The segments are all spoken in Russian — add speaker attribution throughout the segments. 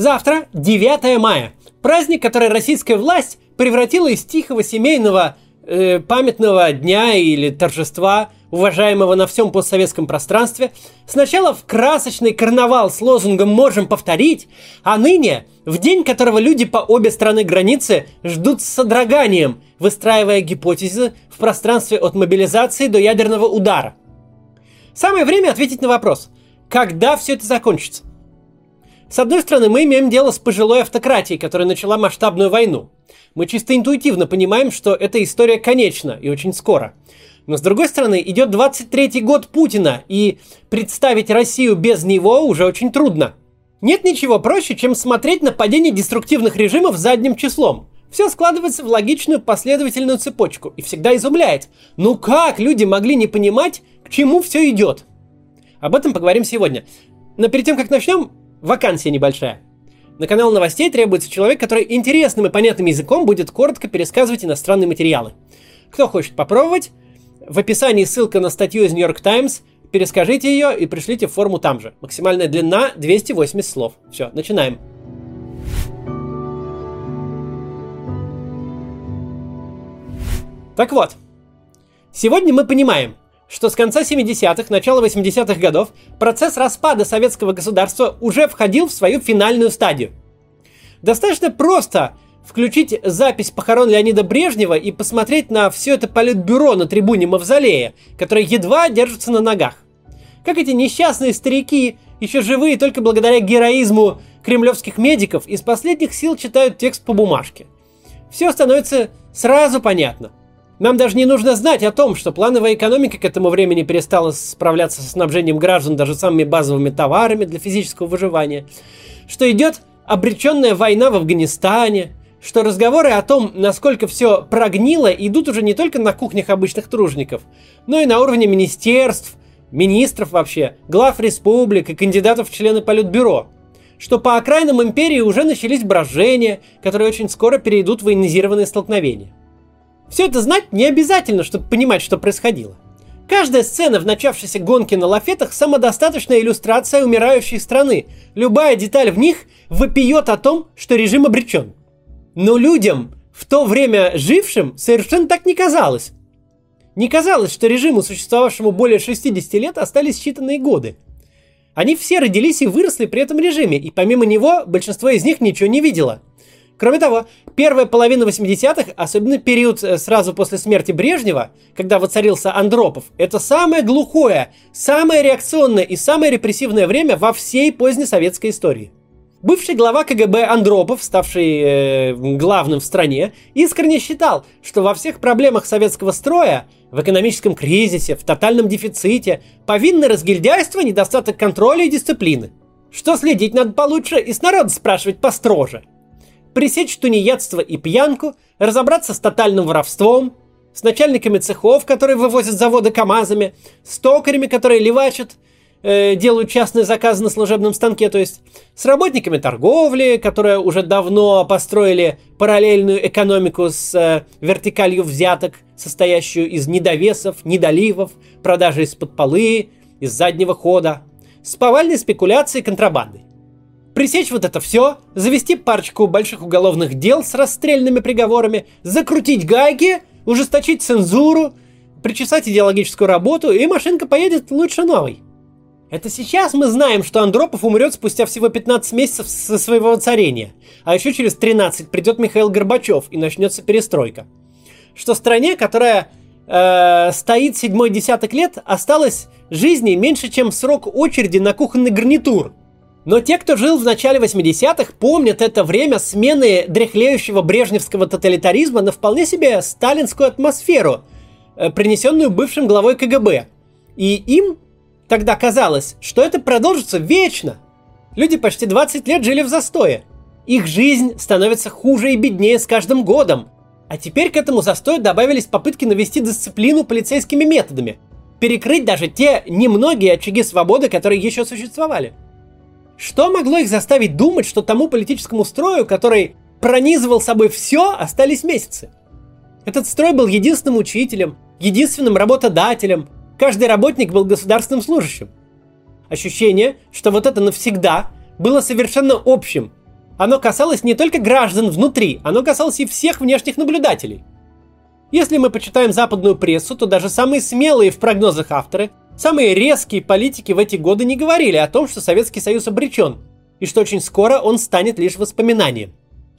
Speaker 1: Завтра 9 мая. Праздник, который российская власть превратила из тихого семейного э, памятного дня или торжества, уважаемого на всем постсоветском пространстве, сначала в красочный карнавал с лозунгом «можем повторить», а ныне в день которого люди по обе стороны границы ждут с содроганием, выстраивая гипотезы в пространстве от мобилизации до ядерного удара. Самое время ответить на вопрос, когда все это закончится? С одной стороны, мы имеем дело с пожилой автократией, которая начала масштабную войну. Мы чисто интуитивно понимаем, что эта история конечна и очень скоро. Но с другой стороны, идет 23-й год Путина, и представить Россию без него уже очень трудно. Нет ничего проще, чем смотреть на падение деструктивных режимов задним числом. Все складывается в логичную последовательную цепочку и всегда изумляет. Ну как люди могли не понимать, к чему все идет? Об этом поговорим сегодня. Но перед тем, как начнем, Вакансия небольшая. На канал новостей требуется человек, который интересным и понятным языком будет коротко пересказывать иностранные материалы. Кто хочет попробовать, в описании ссылка на статью из New York Times. Перескажите ее и пришлите в форму там же. Максимальная длина 280 слов. Все, начинаем. Так вот, сегодня мы понимаем, что с конца 70-х, начала 80-х годов процесс распада советского государства уже входил в свою финальную стадию. Достаточно просто включить запись похорон Леонида Брежнева и посмотреть на все это политбюро на трибуне Мавзолея, которое едва держится на ногах. Как эти несчастные старики, еще живые только благодаря героизму кремлевских медиков, из последних сил читают текст по бумажке. Все становится сразу понятно. Нам даже не нужно знать о том, что плановая экономика к этому времени перестала справляться со снабжением граждан даже самыми базовыми товарами для физического выживания, что идет обреченная война в Афганистане, что разговоры о том, насколько все прогнило, идут уже не только на кухнях обычных тружников, но и на уровне министерств, министров вообще, глав республик и кандидатов в члены Политбюро, что по окраинам империи уже начались брожения, которые очень скоро перейдут в военизированные столкновения. Все это знать не обязательно, чтобы понимать, что происходило. Каждая сцена в начавшейся гонке на лафетах – самодостаточная иллюстрация умирающей страны. Любая деталь в них вопиет о том, что режим обречен. Но людям, в то время жившим, совершенно так не казалось. Не казалось, что режиму, существовавшему более 60 лет, остались считанные годы. Они все родились и выросли при этом режиме, и помимо него большинство из них ничего не видело – Кроме того, первая половина 80-х, особенно период э, сразу после смерти Брежнева, когда воцарился Андропов, это самое глухое, самое реакционное и самое репрессивное время во всей поздней советской истории. Бывший глава КГБ Андропов, ставший э, главным в стране, искренне считал, что во всех проблемах советского строя, в экономическом кризисе, в тотальном дефиците, повинны разгильдяйство, недостаток контроля и дисциплины. Что следить надо получше и с народа спрашивать построже – пресечь тунеядство и пьянку, разобраться с тотальным воровством, с начальниками цехов, которые вывозят заводы КАМАЗами, с токарями, которые левачат, э, делают частные заказы на служебном станке, то есть с работниками торговли, которые уже давно построили параллельную экономику с э, вертикалью взяток, состоящую из недовесов, недоливов, продажи из-под полы, из заднего хода, с повальной спекуляцией и контрабандой пресечь вот это все, завести парочку больших уголовных дел с расстрельными приговорами, закрутить гайки, ужесточить цензуру, причесать идеологическую работу, и машинка поедет лучше новой. Это сейчас мы знаем, что Андропов умрет спустя всего 15 месяцев со своего царения, а еще через 13 придет Михаил Горбачев и начнется перестройка. Что стране, которая э, стоит седьмой десяток лет, осталось жизни меньше, чем срок очереди на кухонный гарнитур – но те, кто жил в начале 80-х, помнят это время смены дряхлеющего брежневского тоталитаризма на вполне себе сталинскую атмосферу, э, принесенную бывшим главой КГБ. И им тогда казалось, что это продолжится вечно. Люди почти 20 лет жили в застое. Их жизнь становится хуже и беднее с каждым годом. А теперь к этому застою добавились попытки навести дисциплину полицейскими методами. Перекрыть даже те немногие очаги свободы, которые еще существовали. Что могло их заставить думать, что тому политическому строю, который пронизывал собой все, остались месяцы? Этот строй был единственным учителем, единственным работодателем. Каждый работник был государственным служащим. Ощущение, что вот это навсегда было совершенно общим оно касалось не только граждан внутри, оно касалось и всех внешних наблюдателей. Если мы почитаем западную прессу, то даже самые смелые в прогнозах авторы, самые резкие политики в эти годы не говорили о том, что Советский Союз обречен, и что очень скоро он станет лишь воспоминанием.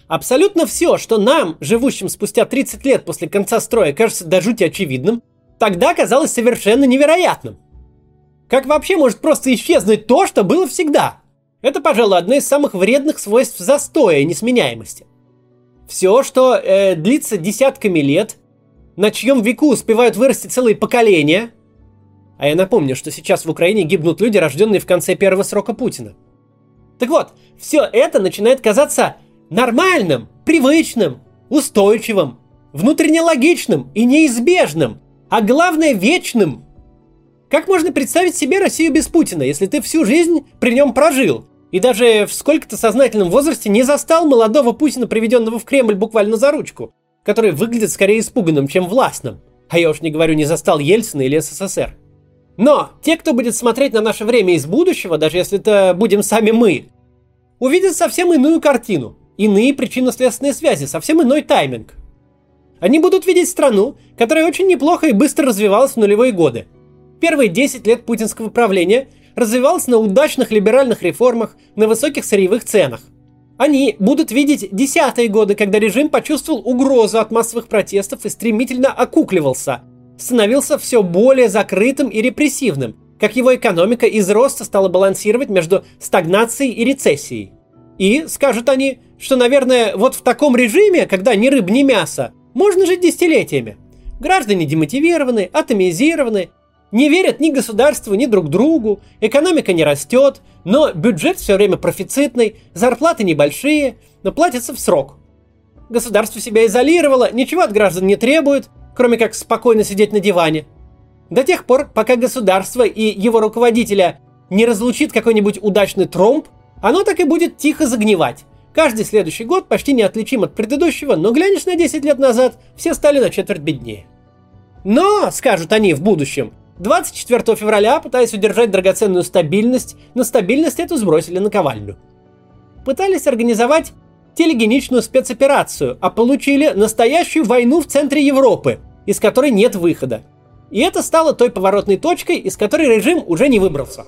Speaker 1: Абсолютно все, что нам, живущим спустя 30 лет после конца строя, кажется до жути очевидным, тогда казалось совершенно невероятным. Как вообще может просто исчезнуть то, что было всегда? Это, пожалуй, одно из самых вредных свойств застоя и несменяемости. Все, что э, длится десятками лет, на чьем веку успевают вырасти целые поколения. А я напомню, что сейчас в Украине гибнут люди, рожденные в конце первого срока Путина. Так вот, все это начинает казаться нормальным, привычным, устойчивым, внутренне логичным и неизбежным, а главное вечным. Как можно представить себе Россию без Путина, если ты всю жизнь при нем прожил? И даже в сколько-то сознательном возрасте не застал молодого Путина, приведенного в Кремль буквально за ручку который выглядит скорее испуганным, чем властным. А я уж не говорю, не застал Ельцина или СССР. Но те, кто будет смотреть на наше время из будущего, даже если это будем сами мы, увидят совсем иную картину, иные причинно-следственные связи, совсем иной тайминг. Они будут видеть страну, которая очень неплохо и быстро развивалась в нулевые годы. Первые 10 лет путинского правления развивалась на удачных либеральных реформах, на высоких сырьевых ценах. Они будут видеть десятые годы, когда режим почувствовал угрозу от массовых протестов и стремительно окукливался, становился все более закрытым и репрессивным, как его экономика из роста стала балансировать между стагнацией и рецессией. И, скажут они, что, наверное, вот в таком режиме, когда ни рыб, ни мясо, можно жить десятилетиями. Граждане демотивированы, атомизированы, не верят ни государству, ни друг другу, экономика не растет, но бюджет все время профицитный, зарплаты небольшие, но платятся в срок. Государство себя изолировало, ничего от граждан не требует, кроме как спокойно сидеть на диване. До тех пор, пока государство и его руководителя не разлучит какой-нибудь удачный тромб, оно так и будет тихо загнивать. Каждый следующий год почти неотличим от предыдущего, но глянешь на 10 лет назад, все стали на четверть беднее. Но, скажут они в будущем, 24 февраля, пытаясь удержать драгоценную стабильность, но стабильность эту сбросили на ковальню. Пытались организовать телегеничную спецоперацию, а получили настоящую войну в центре Европы, из которой нет выхода. И это стало той поворотной точкой, из которой режим уже не выбрался.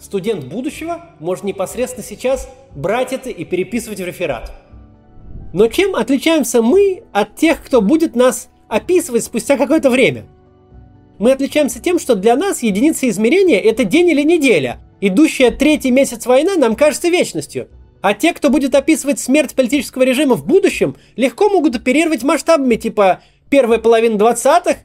Speaker 1: Студент будущего может непосредственно сейчас брать это и переписывать в реферат. Но чем отличаемся мы от тех, кто будет нас описывать спустя какое-то время – мы отличаемся тем, что для нас единица измерения – это день или неделя. Идущая третий месяц война нам кажется вечностью. А те, кто будет описывать смерть политического режима в будущем, легко могут оперировать масштабами типа первая половина 20-х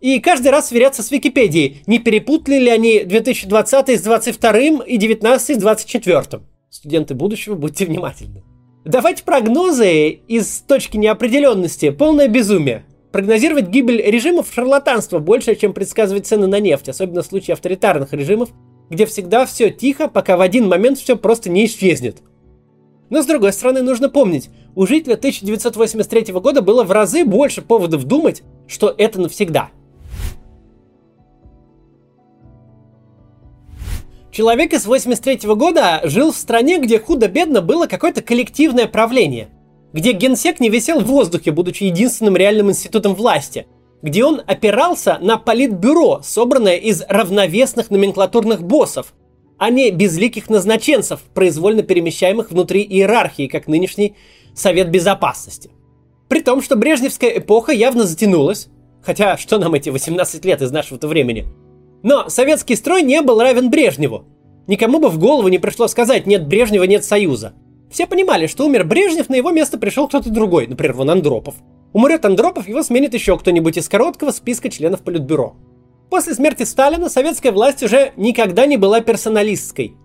Speaker 1: и каждый раз сверяться с Википедией, не перепутали ли они 2020 с 22 и 19 с 24. Студенты будущего, будьте внимательны. Давайте прогнозы из точки неопределенности. Полное безумие. Прогнозировать гибель режимов шарлатанство больше, чем предсказывать цены на нефть, особенно в случае авторитарных режимов, где всегда все тихо, пока в один момент все просто не исчезнет. Но с другой стороны, нужно помнить, у жителя 1983 года было в разы больше поводов думать, что это навсегда. Человек из 83 года жил в стране, где худо-бедно было какое-то коллективное правление – где генсек не висел в воздухе, будучи единственным реальным институтом власти, где он опирался на политбюро, собранное из равновесных номенклатурных боссов, а не безликих назначенцев, произвольно перемещаемых внутри иерархии, как нынешний Совет Безопасности. При том, что брежневская эпоха явно затянулась, хотя что нам эти 18 лет из нашего-то времени. Но советский строй не был равен Брежневу. Никому бы в голову не пришло сказать «нет Брежнева, нет Союза». Все понимали, что умер Брежнев, на его место пришел кто-то другой, например, вон Андропов. Умрет Андропов, его сменит еще кто-нибудь из короткого списка членов Политбюро. После смерти Сталина советская власть уже никогда не была персоналистской.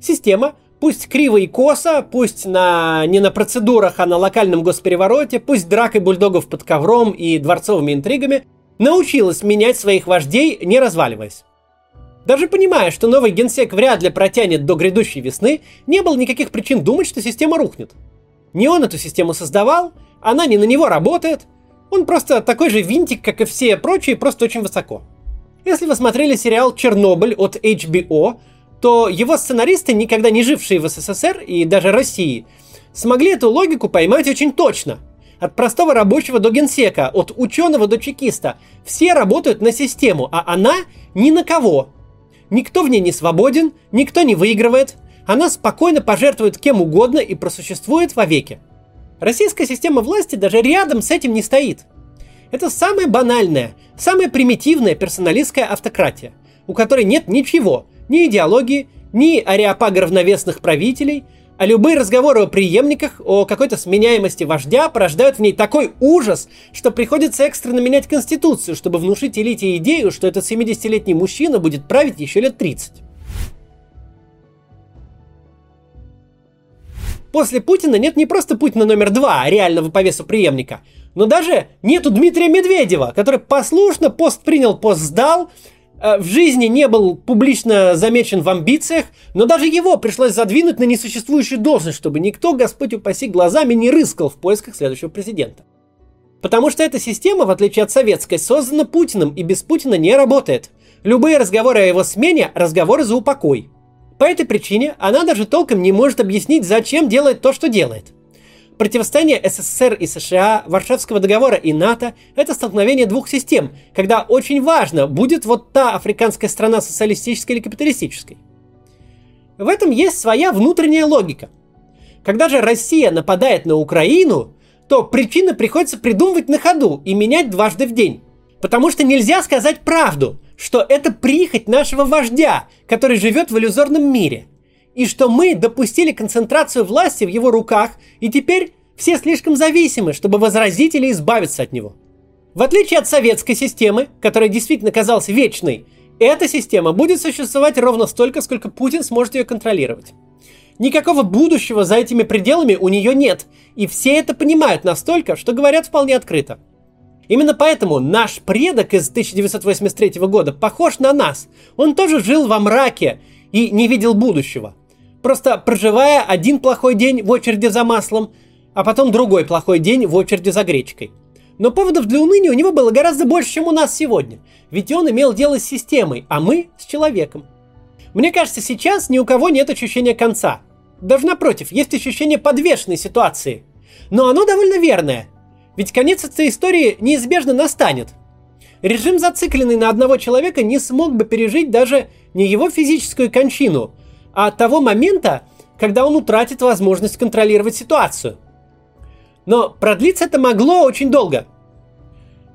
Speaker 1: Система, пусть криво и косо, пусть на, не на процедурах, а на локальном госперевороте, пусть дракой бульдогов под ковром и дворцовыми интригами, научилась менять своих вождей, не разваливаясь. Даже понимая, что новый генсек вряд ли протянет до грядущей весны, не было никаких причин думать, что система рухнет. Не он эту систему создавал, она не на него работает, он просто такой же винтик, как и все прочие, просто очень высоко. Если вы смотрели сериал «Чернобыль» от HBO, то его сценаристы, никогда не жившие в СССР и даже России, смогли эту логику поймать очень точно. От простого рабочего до генсека, от ученого до чекиста. Все работают на систему, а она ни на кого. Никто в ней не свободен, никто не выигрывает. Она спокойно пожертвует кем угодно и просуществует вовеки. Российская система власти даже рядом с этим не стоит. Это самая банальная, самая примитивная персоналистская автократия, у которой нет ничего, ни идеологии, ни ареопага равновесных правителей, а любые разговоры о преемниках, о какой-то сменяемости вождя порождают в ней такой ужас, что приходится экстренно менять конституцию, чтобы внушить элите идею, что этот 70-летний мужчина будет править еще лет 30. После Путина нет не просто Путина номер два, реального по весу преемника, но даже нету Дмитрия Медведева, который послушно пост принял, пост сдал, Э, в жизни не был публично замечен в амбициях, но даже его пришлось задвинуть на несуществующую должность, чтобы никто, Господь упаси, глазами не рыскал в поисках следующего президента. Потому что эта система, в отличие от советской, создана Путиным и без Путина не работает. Любые разговоры о его смене – разговоры за упокой. По этой причине она даже толком не может объяснить, зачем делает то, что делает. Противостояние СССР и США, Варшавского договора и НАТО – это столкновение двух систем, когда очень важно, будет вот та африканская страна социалистической или капиталистической. В этом есть своя внутренняя логика. Когда же Россия нападает на Украину, то причины приходится придумывать на ходу и менять дважды в день. Потому что нельзя сказать правду, что это прихоть нашего вождя, который живет в иллюзорном мире – и что мы допустили концентрацию власти в его руках, и теперь все слишком зависимы, чтобы возразить или избавиться от него. В отличие от советской системы, которая действительно казалась вечной, эта система будет существовать ровно столько, сколько Путин сможет ее контролировать. Никакого будущего за этими пределами у нее нет, и все это понимают настолько, что говорят вполне открыто. Именно поэтому наш предок из 1983 года похож на нас. Он тоже жил во мраке и не видел будущего – Просто проживая один плохой день в очереди за маслом, а потом другой плохой день в очереди за гречкой. Но поводов для уныния у него было гораздо больше, чем у нас сегодня. Ведь он имел дело с системой, а мы с человеком. Мне кажется, сейчас ни у кого нет ощущения конца. Даже напротив, есть ощущение подвешенной ситуации. Но оно довольно верное. Ведь конец этой истории неизбежно настанет. Режим, зацикленный на одного человека, не смог бы пережить даже не его физическую кончину – а того момента, когда он утратит возможность контролировать ситуацию. Но продлиться это могло очень долго.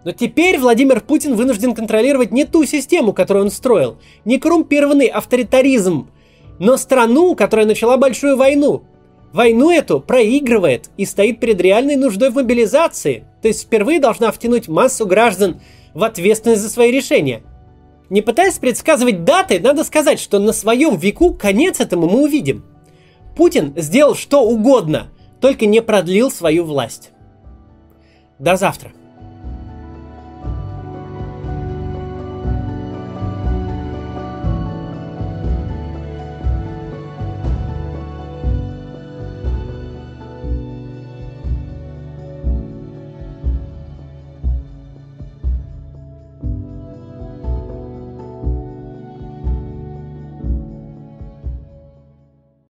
Speaker 1: Но теперь Владимир Путин вынужден контролировать не ту систему, которую он строил, не коррумпированный авторитаризм, но страну, которая начала большую войну. Войну эту проигрывает и стоит перед реальной нуждой в мобилизации, то есть впервые должна втянуть массу граждан в ответственность за свои решения – не пытаясь предсказывать даты, надо сказать, что на своем веку конец этому мы увидим. Путин сделал что угодно, только не продлил свою власть. До завтра.